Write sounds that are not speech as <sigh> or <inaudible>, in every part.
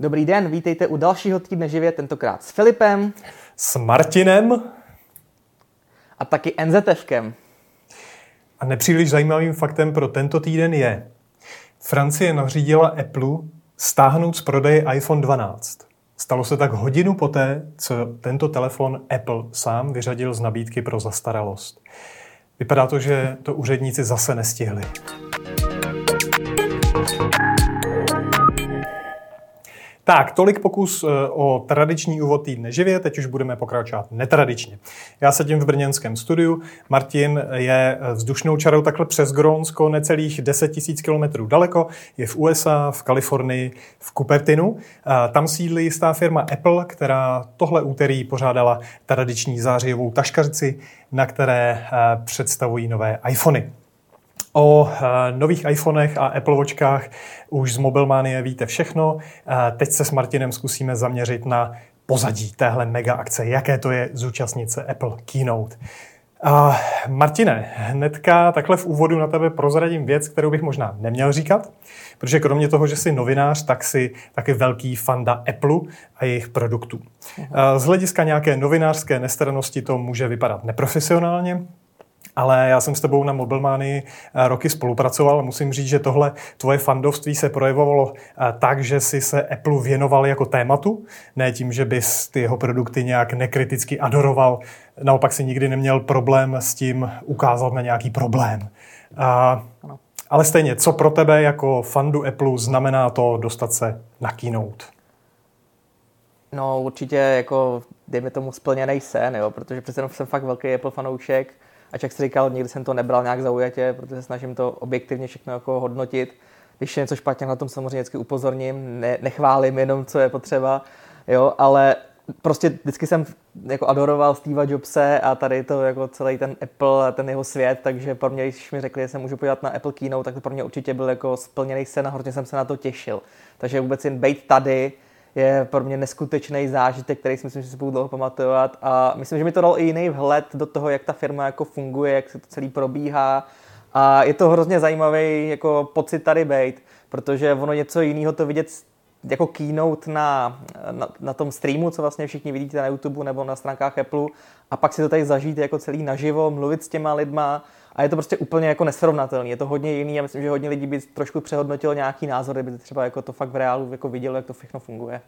Dobrý den, vítejte u dalšího týdne živě, tentokrát s Filipem. S Martinem. A taky NZFkem. A nepříliš zajímavým faktem pro tento týden je, Francie nařídila Apple stáhnout z prodeje iPhone 12. Stalo se tak hodinu poté, co tento telefon Apple sám vyřadil z nabídky pro zastaralost. Vypadá to, že to úředníci zase nestihli. Tak, tolik pokus eh, o tradiční úvod týdne živě, teď už budeme pokračovat netradičně. Já sedím v brněnském studiu, Martin je vzdušnou čarou takhle přes Grónsko, necelých 10 000 kilometrů daleko, je v USA, v Kalifornii, v Cupertinu. Tam sídlí jistá firma Apple, která tohle úterý pořádala tradiční zářijovou taškařici, na které eh, představují nové iPhony. O eh, nových iPhonech a Apple Watchkách už z Mobilmanie víte všechno. Eh, teď se s Martinem zkusíme zaměřit na pozadí téhle mega akce. Jaké to je zúčastnit se Apple Keynote. Uh, Martine, hnedka takhle v úvodu na tebe prozradím věc, kterou bych možná neměl říkat, protože kromě toho, že jsi novinář, tak jsi taky velký fanda Apple a jejich produktů. Uh, z hlediska nějaké novinářské nestranosti to může vypadat neprofesionálně, ale já jsem s tebou na Mobilmany eh, roky spolupracoval a musím říct, že tohle tvoje fandovství se projevovalo eh, tak, že si se Apple věnoval jako tématu, ne tím, že bys ty jeho produkty nějak nekriticky adoroval, naopak si nikdy neměl problém s tím ukázat na nějaký problém. A, ale stejně, co pro tebe jako fandu Apple znamená to dostat se na keynote? No určitě jako, dejme tomu, splněný sen, jo, protože přece jsem fakt velký Apple fanoušek, Ač jak jsi říkal, nikdy jsem to nebral nějak zaujatě, protože snažím to objektivně všechno jako hodnotit. Když je něco špatně, na tom samozřejmě vždycky upozorním, ne, nechválím jenom, co je potřeba, jo, ale prostě vždycky jsem jako adoroval Steve Jobse a tady to jako celý ten Apple a ten jeho svět, takže pro mě, když mi řekli, že se můžu podívat na Apple Keynote, tak to pro mě určitě byl jako splněný sen a hodně jsem se na to těšil. Takže vůbec jen být tady, je pro mě neskutečný zážitek, který si myslím, že si budu dlouho pamatovat. A myslím, že mi to dal i jiný vhled do toho, jak ta firma jako funguje, jak se to celý probíhá. A je to hrozně zajímavý jako pocit tady být, protože ono něco jiného to vidět jako keynote na, na, na, tom streamu, co vlastně všichni vidíte na YouTube nebo na stránkách Apple a pak si to tady zažít jako celý naživo, mluvit s těma lidma a je to prostě úplně jako nesrovnatelný. Je to hodně jiný a myslím, že hodně lidí by trošku přehodnotilo nějaký názor, kdyby třeba jako to fakt v reálu jako vidělo, jak to všechno funguje.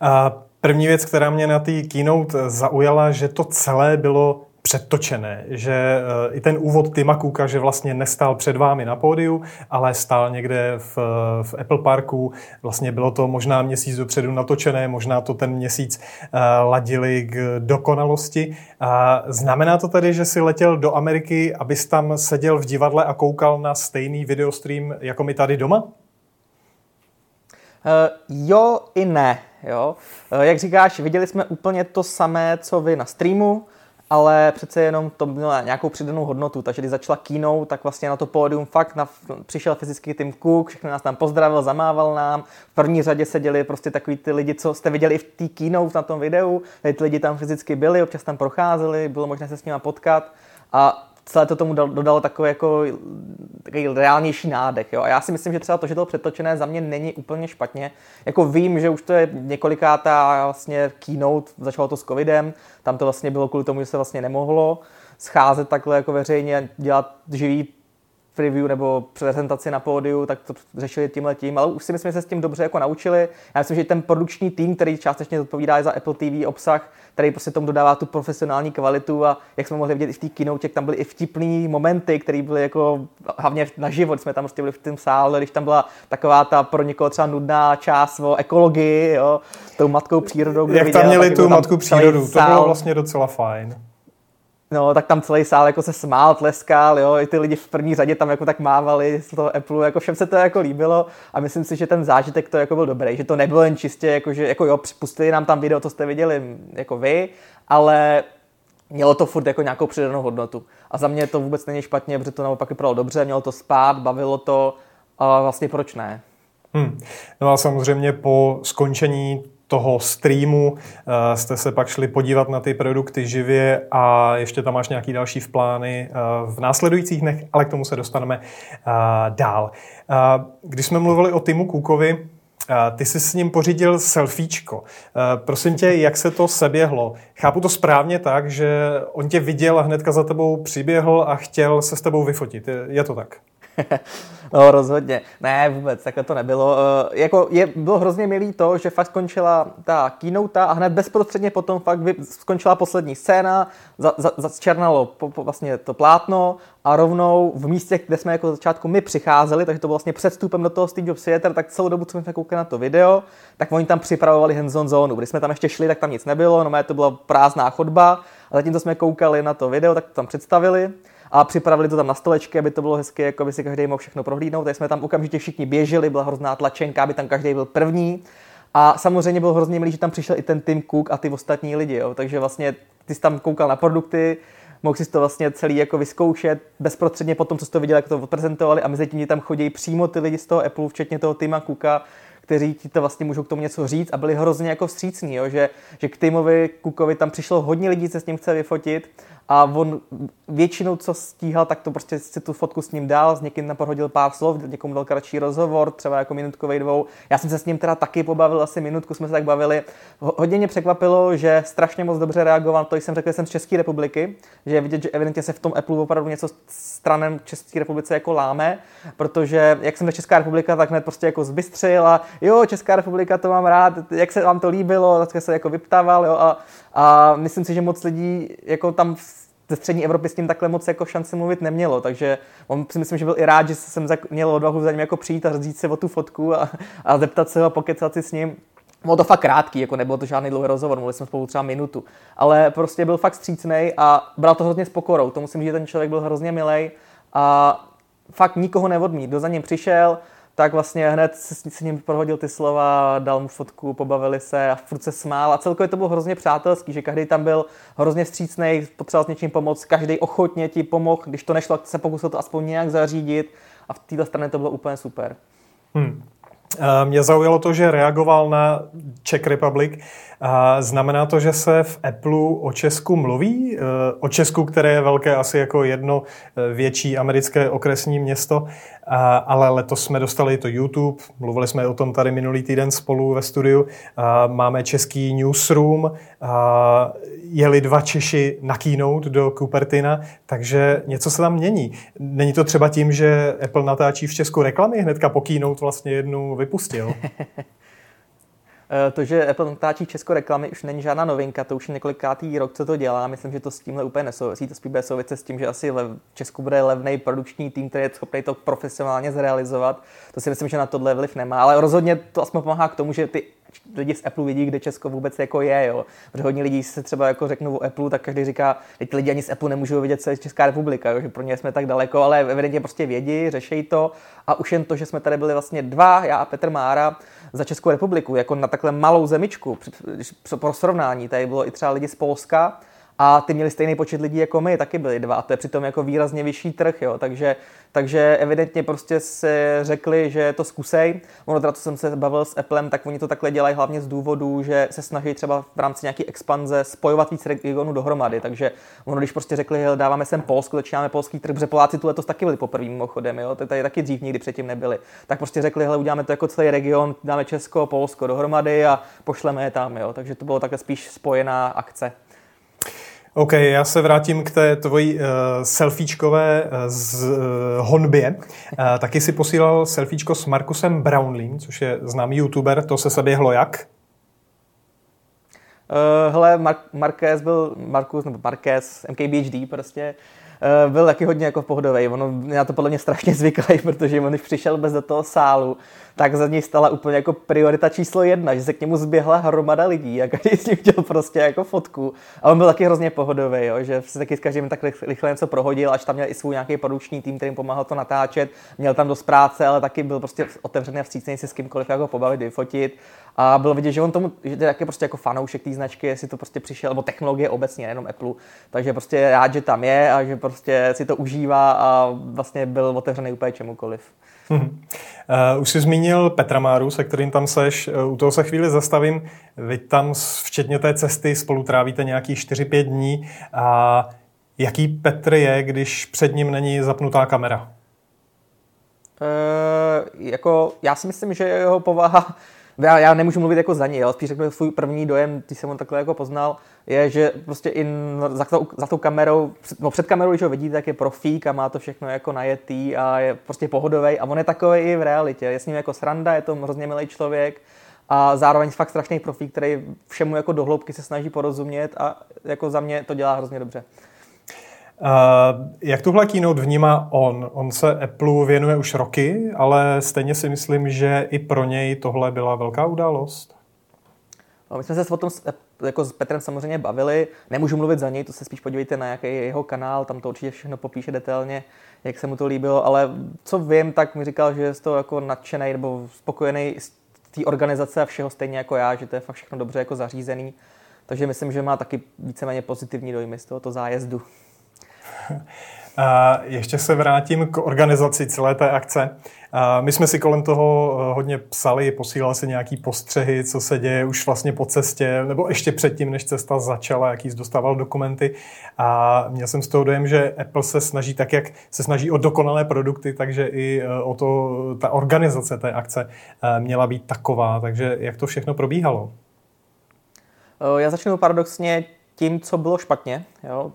A první věc, která mě na té keynote zaujala, že to celé bylo předtočené, že eh, i ten úvod Tima Cooka, že vlastně nestál před vámi na pódiu, ale stál někde v, v Apple Parku, vlastně bylo to možná měsíc dopředu natočené, možná to ten měsíc uh, ladili k dokonalosti. Znamená to tedy, že si letěl do Ameriky, abys tam seděl v divadle a koukal na stejný videostream jako my tady doma? Uh, jo i ne. Jo. Uh, jak říkáš, viděli jsme úplně to samé, co vy na streamu ale přece jenom to mělo nějakou přidanou hodnotu, takže když začala keynote, tak vlastně na to pódium fakt na, přišel fyzicky Tim Cook, všechno nás tam pozdravil, zamával nám, v první řadě seděli prostě takový ty lidi, co jste viděli i v té keynote na tom videu, ty lidi tam fyzicky byli, občas tam procházeli, bylo možné se s nimi potkat. A celé to tomu dodalo takový jako takový reálnější nádech. Jo? A já si myslím, že třeba to, že to přetočené za mě není úplně špatně. Jako vím, že už to je několikátá vlastně keynote, začalo to s covidem, tam to vlastně bylo kvůli tomu, že se vlastně nemohlo scházet takhle jako veřejně, dělat živý preview nebo prezentaci na pódiu, tak to řešili tímhle tím, ale už si myslím, že se s tím dobře jako naučili. Já myslím, že ten produkční tým, který částečně odpovídá za Apple TV obsah, který prostě tomu dodává tu profesionální kvalitu a jak jsme mohli vidět i v té keynote, tam byly i vtipný momenty, které byly jako hlavně na život, jsme tam prostě byli v tom sále, když tam byla taková ta pro někoho třeba nudná část o ekologii, jo, tou matkou přírodou. Jak tam měli tu matku přírodu, to bylo vlastně docela fajn. No, tak tam celý sál jako se smál, tleskal, jo, i ty lidi v první řadě tam jako tak mávali z toho Apple, jako všem se to jako líbilo a myslím si, že ten zážitek to jako byl dobrý, že to nebylo jen čistě jako, že jako jo, pustili nám tam video, co jste viděli jako vy, ale mělo to furt jako nějakou přidanou hodnotu. A za mě to vůbec není špatně, protože to naopak vypadalo dobře, mělo to spát, bavilo to a vlastně proč ne? Hmm. No a samozřejmě po skončení toho streamu jste se pak šli podívat na ty produkty živě a ještě tam máš nějaký další v plány v následujících dnech, ale k tomu se dostaneme dál. Když jsme mluvili o Timu Kukovi, ty jsi s ním pořídil selfiečko. Prosím tě, jak se to seběhlo? Chápu to správně tak, že on tě viděl a hnedka za tebou přiběhl a chtěl se s tebou vyfotit. Je to tak? <laughs> no rozhodně. Ne, vůbec, takhle to nebylo. Uh, jako je, bylo hrozně milý to, že fakt skončila ta keynote a hned bezprostředně potom fakt vy, skončila poslední scéna, za, za, vlastně to plátno a rovnou v místě, kde jsme jako začátku my přicházeli, takže to bylo vlastně před vstupem do toho Steve Jobs Theater, tak celou dobu, co jsme koukali na to video, tak oni tam připravovali hands-on zónu. Když jsme tam ještě šli, tak tam nic nebylo, no to byla prázdná chodba a zatímco jsme koukali na to video, tak to tam představili a připravili to tam na stolečky, aby to bylo hezké, jako aby si každý mohl všechno prohlídnout. Tak jsme tam okamžitě všichni běželi, byla hrozná tlačenka, aby tam každý byl první. A samozřejmě bylo hrozně milý, že tam přišel i ten Tim Cook a ty ostatní lidi, jo. takže vlastně ty jsi tam koukal na produkty, mohl si to vlastně celý jako vyzkoušet bezprostředně po tom, co jsi to viděl, jak to prezentovali a mezi tím tam chodí přímo ty lidi z toho Apple, včetně toho Tima Cooka, kteří ti to vlastně můžou k tomu něco říct a byli hrozně jako vstřícní, jo? Že, že k Timovi Cookovi tam přišlo hodně lidí, se s ním chce vyfotit a on většinou, co stíhal, tak to prostě si tu fotku s ním dal, s někým naprohodil pár slov, někomu dal kratší rozhovor, třeba jako minutkový dvou. Já jsem se s ním teda taky pobavil, asi minutku jsme se tak bavili. Hodně mě překvapilo, že strašně moc dobře reagoval, to jsem řekl, že jsem z České republiky, že je vidět, že evidentně se v tom Apple opravdu něco stranem České republice jako láme, protože jak jsem z Česká republika, tak hned prostě jako zbystřil a jo, Česká republika, to mám rád, jak se vám to líbilo, tak se jako vyptával, jo, a, a myslím si, že moc lidí jako tam ze střední Evropy s tím takhle moc jako šanci mluvit nemělo, takže on si myslím, že byl i rád, že jsem měl odvahu za ním jako přijít a říct si o tu fotku a, a zeptat se ho a pokecat si s ním. Bylo to fakt krátký, jako nebylo to žádný dlouhý rozhovor, mluvili jsme spolu třeba minutu, ale prostě byl fakt střícný a bral to hrozně s pokorou. To musím říct, že ten člověk byl hrozně milý a fakt nikoho neodmít. Kdo za ním přišel, tak vlastně hned se s ním prohodil ty slova, dal mu fotku, pobavili se a furt se smál a celkově to bylo hrozně přátelský, že každý tam byl hrozně vstřícný, potřeboval s něčím pomoct, každý ochotně ti pomohl, když to nešlo, se pokusil to aspoň nějak zařídit a v této straně to bylo úplně super. Hmm. Mě zaujalo to, že reagoval na Czech Republic. Znamená to, že se v Apple o Česku mluví? E, o Česku, které je velké asi jako jedno větší americké okresní město, ale letos jsme dostali to YouTube, mluvili jsme o tom tady minulý týden spolu ve studiu, máme český newsroom, jeli dva Češi na keynote do Cupertina, takže něco se tam mění. Není to třeba tím, že Apple natáčí v Česku reklamy, hnedka po keynote vlastně jednu vypustil? <laughs> Eh, to, že Apple natáčí česko reklamy, už není žádná novinka, to už je několikátý rok, co to dělá. Myslím, že to s tímhle úplně nesouvisí. To spíš souvisí s tím, že asi lev, Česku bude levný produkční tým, který je schopný to profesionálně zrealizovat. To si myslím, že na tohle vliv nemá, ale rozhodně to aspoň pomáhá k tomu, že ty lidi z Apple vidí, kde Česko vůbec jako je, jo. Protože hodně lidí se třeba jako řeknou o Apple, tak každý říká, ty lidi ani z Apple nemůžou vidět, co je Česká republika, jo, že pro ně jsme tak daleko, ale evidentně prostě vědí, řeší to a už jen to, že jsme tady byli vlastně dva, já a Petr Mára, za Českou republiku, jako na takhle malou zemičku, pro srovnání, tady bylo i třeba lidi z Polska, a ty měli stejný počet lidí jako my, taky byli dva a to je přitom jako výrazně vyšší trh, jo. Takže, takže evidentně prostě se řekli, že to zkusej. Ono teda, co jsem se bavil s Applem, tak oni to takhle dělají hlavně z důvodu, že se snaží třeba v rámci nějaké expanze spojovat víc regionů dohromady. Takže ono, když prostě řekli, že dáváme sem Polsku, začínáme polský trh, protože Poláci tu letos taky byli poprvé mimochodem, jo. Tady taky dřív nikdy předtím nebyli. Tak prostě řekli, hele, uděláme to jako celý region, dáme Česko, Polsko dohromady a pošleme je tam, jo. Takže to bylo takhle spíš spojená akce. OK, já se vrátím k té tvojí uh, selfiečkové uh, z, uh, honbě. Uh, taky si posílal selfiečko s Markusem Brownlím, což je známý youtuber. To se seběhlo jak? Uh, hele, Mar- Marquez byl, Markus, nebo Marquez, MKBHD prostě, uh, byl taky hodně jako pohodový. Ono, já to podle mě strašně zvyklý, <laughs> protože on když přišel bez do toho sálu, tak za něj stala úplně jako priorita číslo jedna, že se k němu zběhla hromada lidí a každý s ním chtěl prostě jako fotku. A on byl taky hrozně pohodový, jo, že se taky s každým tak rychle něco prohodil, až tam měl i svůj nějaký produkční tým, který pomáhal to natáčet, měl tam dost práce, ale taky byl prostě otevřený a vstřícný si s kýmkoliv jako pobavit, vyfotit. A bylo vidět, že on tomu, že to je taky prostě jako fanoušek té značky, jestli to prostě přišel, nebo technologie obecně, nejenom Apple, takže prostě rád, že tam je a že prostě si to užívá a vlastně byl otevřený úplně čemukoliv. Hmm. Uh, už jsi zmínil Petra Máru, se kterým tam seš, uh, u toho se chvíli zastavím. Vy tam včetně té cesty spolu trávíte nějakých 4-5 dní. A jaký Petr je, když před ním není zapnutá kamera? Uh, jako, já si myslím, že jeho povaha já, já nemůžu mluvit jako za něj, ale spíš řeknu svůj první dojem, když jsem ho takhle jako poznal, je, že prostě i za, tou, za tou kamerou, no před kamerou, když ho vidíte, tak je profík a má to všechno jako najetý a je prostě pohodový a on je takový i v realitě. Je s ním jako sranda, je to hrozně milý člověk a zároveň fakt strašný profík, který všemu jako dohloubky se snaží porozumět a jako za mě to dělá hrozně dobře. Uh, jak tuhle keynote vnímá on? On se Apple věnuje už roky, ale stejně si myslím, že i pro něj tohle byla velká událost. No, my jsme se o tom s, jako s Petrem samozřejmě bavili. Nemůžu mluvit za něj, to se spíš podívejte na jaký je jeho kanál, tam to určitě všechno popíše detailně, jak se mu to líbilo, ale co vím, tak mi říkal, že je toho jako nadšený nebo spokojený z té organizace a všeho stejně jako já, že to je fakt všechno dobře jako zařízený. Takže myslím, že má taky víceméně pozitivní dojmy z tohoto zájezdu. A ještě se vrátím k organizaci celé té akce. A my jsme si kolem toho eh, hodně psali, posílali si nějaký postřehy, co se děje už vlastně po cestě, nebo ještě předtím, než cesta začala, jaký jsi dostával dokumenty. A měl jsem z toho dojem, že Apple se snaží tak, jak se snaží o dokonalé produkty, takže i eh, o to, ta organizace té akce eh, měla být taková. Takže jak to všechno probíhalo? Já začnu paradoxně tím, co bylo špatně. Jo?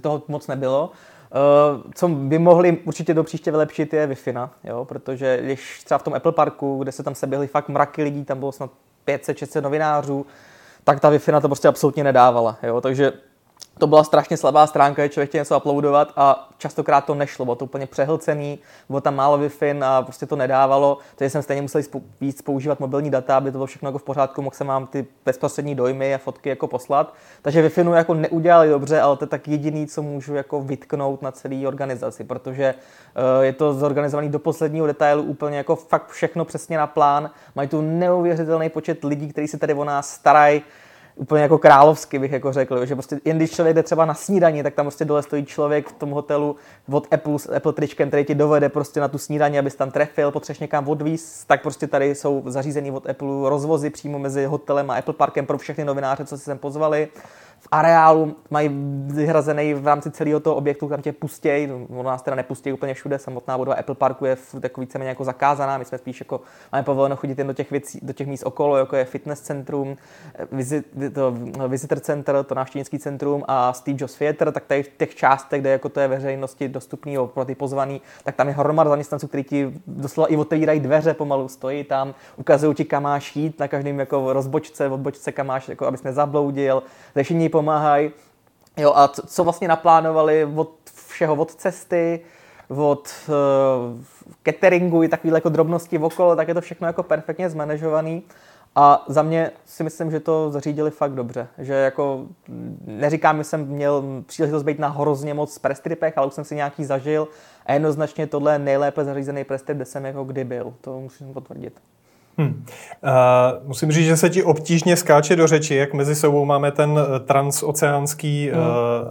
Toho moc nebylo. Uh, co by mohli určitě do příště vylepšit je wi jo? protože když třeba v tom Apple Parku, kde se tam seběhly fakt mraky lidí, tam bylo snad 500-600 novinářů, tak ta Wi-Fi to prostě absolutně nedávala. Jo? Takže to byla strašně slabá stránka, že člověk chtěl něco uploadovat a častokrát to nešlo, bylo to úplně přehlcený, bylo tam málo Wi-Fi a prostě to nedávalo, takže jsem stejně musel víc používat mobilní data, aby to bylo všechno jako v pořádku, mohl jsem vám ty bezprostřední dojmy a fotky jako poslat. Takže Wi-Fi jako neudělali dobře, ale to je tak jediný, co můžu jako vytknout na celý organizaci, protože uh, je to zorganizovaný do posledního detailu úplně jako fakt všechno přesně na plán, mají tu neuvěřitelný počet lidí, kteří se tady o nás starají, úplně jako královsky bych jako řekl, že prostě jen když člověk jde třeba na snídaní, tak tam prostě dole stojí člověk v tom hotelu od Apple s Apple tričkem, který ti dovede prostě na tu snídaní, abys tam trefil, potřebuješ někam odvíz, tak prostě tady jsou zařízení od Apple rozvozy přímo mezi hotelem a Apple Parkem pro všechny novináře, co si sem pozvali areálu mají vyhrazený v rámci celého toho objektu, tam tě pustějí, no, nás teda nepustí úplně všude, samotná budova Apple Parku je takový víceméně jako zakázaná, my jsme spíš jako, máme povoleno chodit jen do těch, věcí, do těch míst okolo, jako je fitness centrum, visit, to visitor center, to návštěvnický centrum a Steve Jobs Theater, tak tady v těch částech, kde jako to je veřejnosti dostupný pro ty pozvaný, tak tam je hromada zaměstnanců, kteří ti doslova i otevírají dveře pomalu, stojí tam, ukazují ti, kam máš jít na každém jako rozbočce, odbočce, kam máš, jako abys nezabloudil, řešení pomáhají. Jo, a co vlastně naplánovali od všeho, od cesty, od uh, cateringu i takovýhle jako drobnosti okolo, tak je to všechno jako perfektně zmanežovaný. A za mě si myslím, že to zařídili fakt dobře. Že jako, neříkám, že jsem měl příležitost být na hrozně moc prestripech, ale už jsem si nějaký zažil a jednoznačně tohle je nejlépe zařízený prestrip, kde jsem jako kdy byl. To musím potvrdit. Hmm. Uh, musím říct, že se ti obtížně skáče do řeči, jak mezi sebou máme ten eh, transoceánský hmm. uh,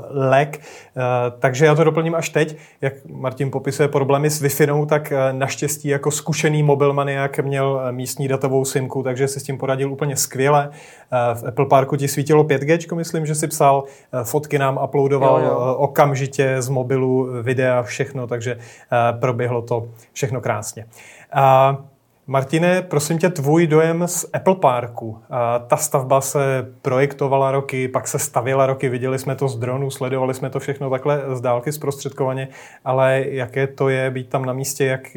lek, uh, takže já to doplním až teď. Jak Martin popisuje problémy s wi tak uh, naštěstí jako zkušený mobilmaniak měl místní datovou simku, takže si s tím poradil úplně skvěle. Uh, v Apple Parku ti svítilo 5G, myslím, že si psal, uh, fotky nám uploadoval jo, jo. okamžitě z mobilu, videa, všechno, takže uh, proběhlo to všechno krásně. Uh, Martine, prosím tě, tvůj dojem z Apple Parku. Ta stavba se projektovala roky, pak se stavila roky, viděli jsme to z dronu, sledovali jsme to všechno takhle z dálky zprostředkovaně, ale jaké to je být tam na místě, jak,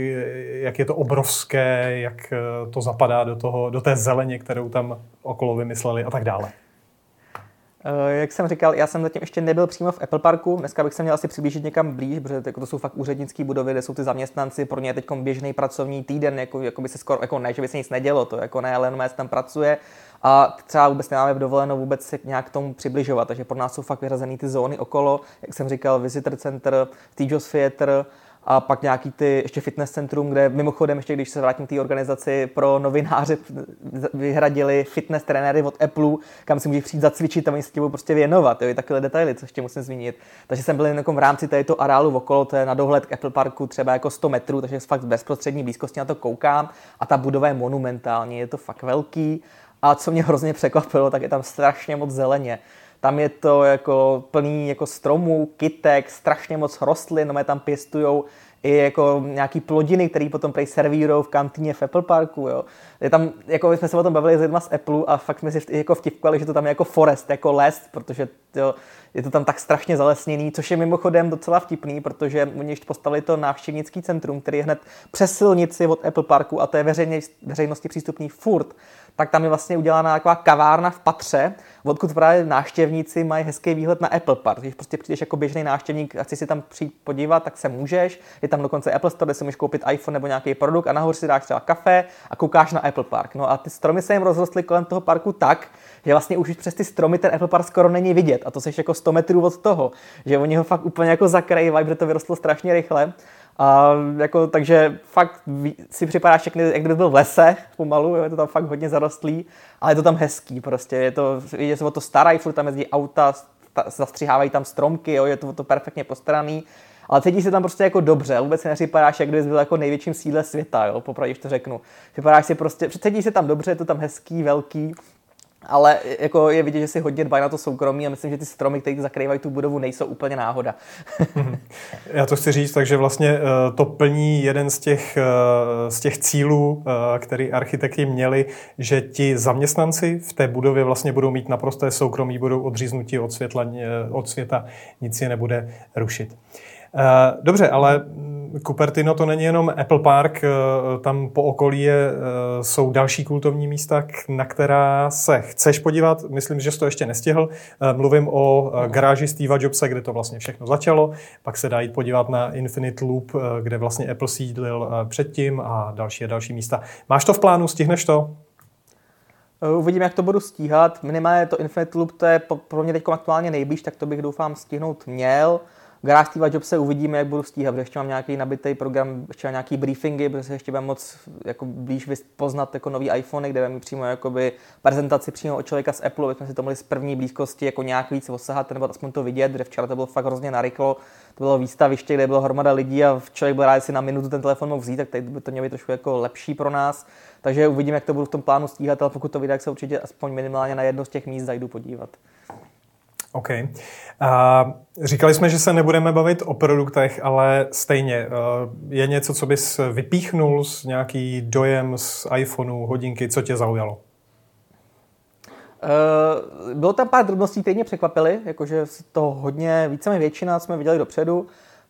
jak je to obrovské, jak to zapadá do, toho, do té zeleně, kterou tam okolo vymysleli a tak dále. Eh, jak jsem říkal, já jsem zatím ještě nebyl přímo v Apple Parku. Dneska bych se měl asi přiblížit někam blíž, protože to jsou fakt úřednické budovy, kde jsou ty zaměstnanci. Pro ně je teď běžný pracovní týden, jako, jako by se skoro, jako ne, že by se nic nedělo, to jako ne, ale jenom tam pracuje. A třeba vůbec nemáme dovoleno vůbec se nějak k tomu přibližovat, takže pro nás jsou fakt vyrazený ty zóny okolo, jak jsem říkal, Visitor Center, Steve Jobs Theater, a pak nějaký ty ještě fitness centrum, kde mimochodem ještě když se vrátím k té organizaci pro novináře vyhradili fitness trenéry od Apple, kam si můžeš přijít zacvičit a oni se tím prostě věnovat. Jo, i takové detaily, co ještě musím zmínit. Takže jsem byl jako v rámci této areálu okolo, to je na dohled k Apple Parku třeba jako 100 metrů, takže fakt bezprostřední blízkosti na to koukám a ta budova je monumentální, je to fakt velký. A co mě hrozně překvapilo, tak je tam strašně moc zeleně. Tam je to jako plný jako stromů, kytek, strašně moc rostlin, no tam pěstujou i jako nějaký plodiny, které potom prej servírují v kantýně v Apple Parku, jo. Je tam, jako jsme se o tom bavili s lidma z Apple a fakt jsme si jako vtipkovali, že to tam je jako forest, jako les, protože jo, je to tam tak strašně zalesněný, což je mimochodem docela vtipný, protože oni ještě postavili to návštěvnický centrum, který je hned přes silnici od Apple Parku a to je veřejně, veřejnosti přístupný furt tak tam je vlastně udělaná taková kavárna v patře, odkud právě návštěvníci mají hezký výhled na Apple Park. Když prostě přijdeš jako běžný návštěvník a chci si tam přijít podívat, tak se můžeš. Je tam dokonce Apple Store, kde si můžeš koupit iPhone nebo nějaký produkt a nahoře si dáš třeba kafe a koukáš na Apple Park. No a ty stromy se jim rozrostly kolem toho parku tak, že vlastně už přes ty stromy ten Apple Park skoro není vidět. A to jsi jako 100 metrů od toho, že oni ho fakt úplně jako zakrývají, protože to vyrostlo strašně rychle. A jako, takže fakt si připadáš, jak, jak kdyby byl v lese pomalu, je to tam fakt hodně zarostlý, ale je to tam hezký prostě, je to, je se o to starají, furt tam jezdí auta, zastřihávají tam stromky, jo, je to, to perfektně postaraný, ale cítí se tam prostě jako dobře, vůbec si nepřipadáš, jak kdyby byl jako největším sídle světa, jo, popravdě, to řeknu. Připadáš si prostě, cítí se tam dobře, je to tam hezký, velký, ale jako je vidět, že si hodně dbají na to soukromí a myslím, že ty stromy, které zakrývají tu budovu, nejsou úplně náhoda. Já to chci říct, takže vlastně eh, to plní jeden z těch, eh, z těch cílů, který architekti měli, že ti zaměstnanci v té budově vlastně budou mít naprosté soukromí, budou odříznutí od, světla, od světa, nic je nebude rušit. Dobře, ale Cupertino to není jenom Apple Park, eh, tam po okolí je, eh, jsou další kultovní místa, na která se chceš podívat. Myslím, že jsi to ještě nestihl. Eh, mluvím o garáži Steve Jobse, kde to vlastně všechno začalo. Pak se dá jít podívat na Infinite Loop, kde vlastně Apple sídlil předtím a další a další místa. Máš to v plánu, stihneš to? Uvidím, jak to budu stíhat. Minimálně to Infinite Loop, to je pro mě teď aktuálně nejblíž, tak to bych doufám stihnout měl. Garage Steve Jobse uvidíme, jak budu stíhat, protože ještě mám nějaký nabitý program, ještě mám nějaký briefingy, protože ještě budeme moc jako blíž poznat jako nový iPhone, kde budeme přímo jakoby prezentaci přímo od člověka z Apple, aby jsme si to mohli z první blízkosti jako nějak víc osahat, nebo aspoň to vidět, protože včera to bylo fakt hrozně narychlo, to bylo výstaviště, kde bylo hromada lidí a člověk byl rád, si na minutu ten telefon mohl vzít, tak teď by to mělo být trošku jako lepší pro nás. Takže uvidíme, jak to budu v tom plánu stíhat, ale pokud to vyjde, tak se určitě aspoň minimálně na jedno z těch míst zajdu podívat. OK. A říkali jsme, že se nebudeme bavit o produktech, ale stejně eh, je něco, co bys vypíchnul z nějaký dojem z iPhoneu, hodinky, co tě zaujalo? Uh, bylo tam pár drobností, které mě překvapily, jakože to hodně, víceméně většina jsme viděli dopředu,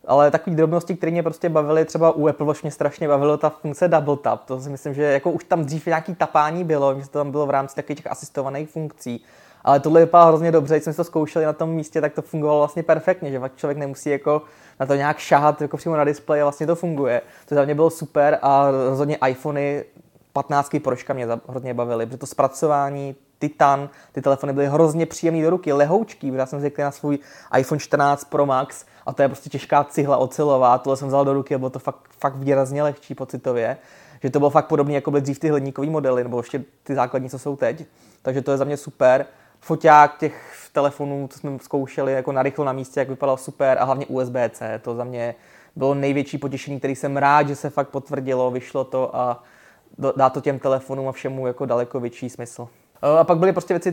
ale takové drobnosti, které mě prostě bavily, třeba u Apple Watch mě strašně bavilo ta funkce double tap. To si myslím, že jako už tam dřív nějaký tapání bylo, že to tam bylo v rámci takových těch asistovaných funkcí. Ale tohle vypadá hrozně dobře, když jsme to zkoušeli na tom místě, tak to fungovalo vlastně perfektně, že člověk nemusí jako na to nějak šahat jako přímo na displeji a vlastně to funguje. To za mě bylo super a rozhodně iPhony 15 Pročka mě hodně bavily, protože to zpracování, Titan, ty telefony byly hrozně příjemné do ruky, lehoučký, já jsem zvyklý na svůj iPhone 14 Pro Max a to je prostě těžká cihla ocelová, tohle jsem vzal do ruky a bylo to fakt, fakt výrazně lehčí pocitově, že to bylo fakt podobné, jako byly dřív ty hliníkové modely, nebo ještě ty základní, co jsou teď. Takže to je za mě super foťák těch telefonů, co jsme zkoušeli jako narychlo na místě, jak vypadal super a hlavně USB-C. To za mě bylo největší potěšení, který jsem rád, že se fakt potvrdilo, vyšlo to a dá to těm telefonům a všemu jako daleko větší smysl. A pak byly prostě věci,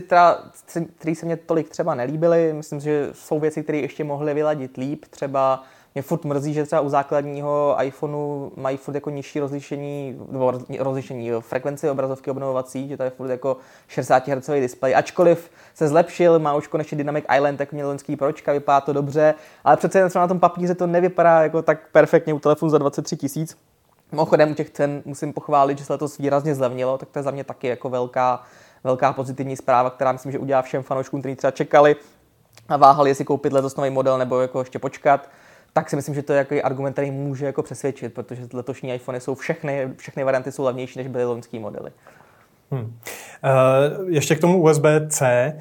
které se mě tolik třeba nelíbily. Myslím, že jsou věci, které ještě mohly vyladit líp. Třeba mě furt mrzí, že třeba u základního iPhoneu mají furt jako nižší rozlišení, nebo rozlišení frekvenci obrazovky obnovovací, že to je furt jako 60 Hz display. Ačkoliv se zlepšil, má už konečně Dynamic Island, tak měl loňský pročka, vypadá to dobře, ale přece jen na tom papíře to nevypadá jako tak perfektně u telefonu za 23 tisíc. Mimochodem u těch cen musím pochválit, že se to výrazně zlevnilo, tak to je za mě taky jako velká, velká pozitivní zpráva, která myslím, že udělá všem fanouškům, kteří třeba čekali a váhali, jestli koupit letos nový model nebo jako ještě počkat tak si myslím, že to je jako argument, který může jako přesvědčit, protože letošní iPhony jsou všechny, všechny varianty jsou levnější, než byly loňské modely. Hmm. Ještě k tomu USB-C.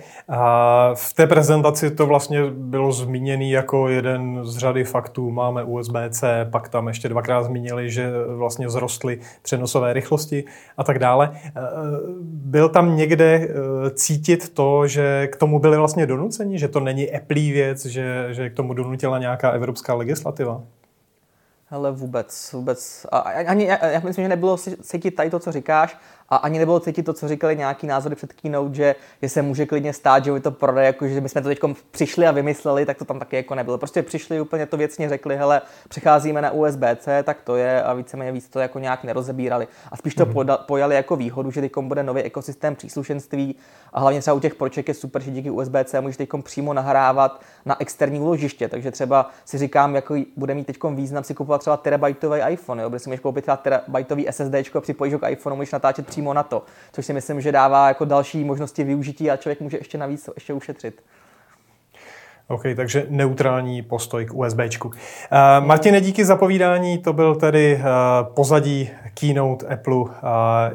V té prezentaci to vlastně bylo zmíněný jako jeden z řady faktů. Máme USB-C, pak tam ještě dvakrát zmínili, že vlastně zrostly přenosové rychlosti a tak dále. Byl tam někde cítit to, že k tomu byli vlastně donuceni, že to není Apple věc, že, že k tomu donutila nějaká evropská legislativa? Hele, vůbec, vůbec. A ani, já myslím, že nebylo cítit tady to, co říkáš, a ani nebylo cítit to, co říkali nějaký názory před keynote, že, že se může klidně stát, že by to prodej, jako že my jsme to teď přišli a vymysleli, tak to tam taky jako nebylo. Prostě přišli úplně to věcně řekli, hele, přecházíme na USB-C, tak to je a víceméně víc to jako nějak nerozebírali. A spíš to mm-hmm. pojali jako výhodu, že teď bude nový ekosystém příslušenství a hlavně třeba u těch proček je super, že díky USB-C můžeš teď přímo nahrávat na externí úložiště. Takže třeba si říkám, jako bude mít teď význam si kupovat třeba terabajtový iPhone, jo? si můžeš koupit třeba terabajtový SSD, připojíš ho k iPhoneu, můžeš natáčet přímo na to, což si myslím, že dává jako další možnosti využití a člověk může ještě navíc ještě ušetřit. OK, takže neutrální postoj k USBčku. Uh, Martine, díky za povídání, to byl tedy uh, pozadí keynote Apple. Uh,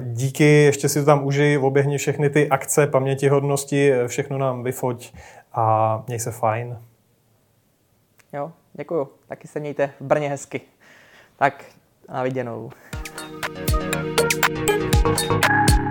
díky, ještě si to tam užij, oběhni všechny ty akce, pamětihodnosti, všechno nám vyfoť a měj se fajn. Jo, děkuju. Taky se mějte v Brně hezky. Tak na viděnou. Thank you.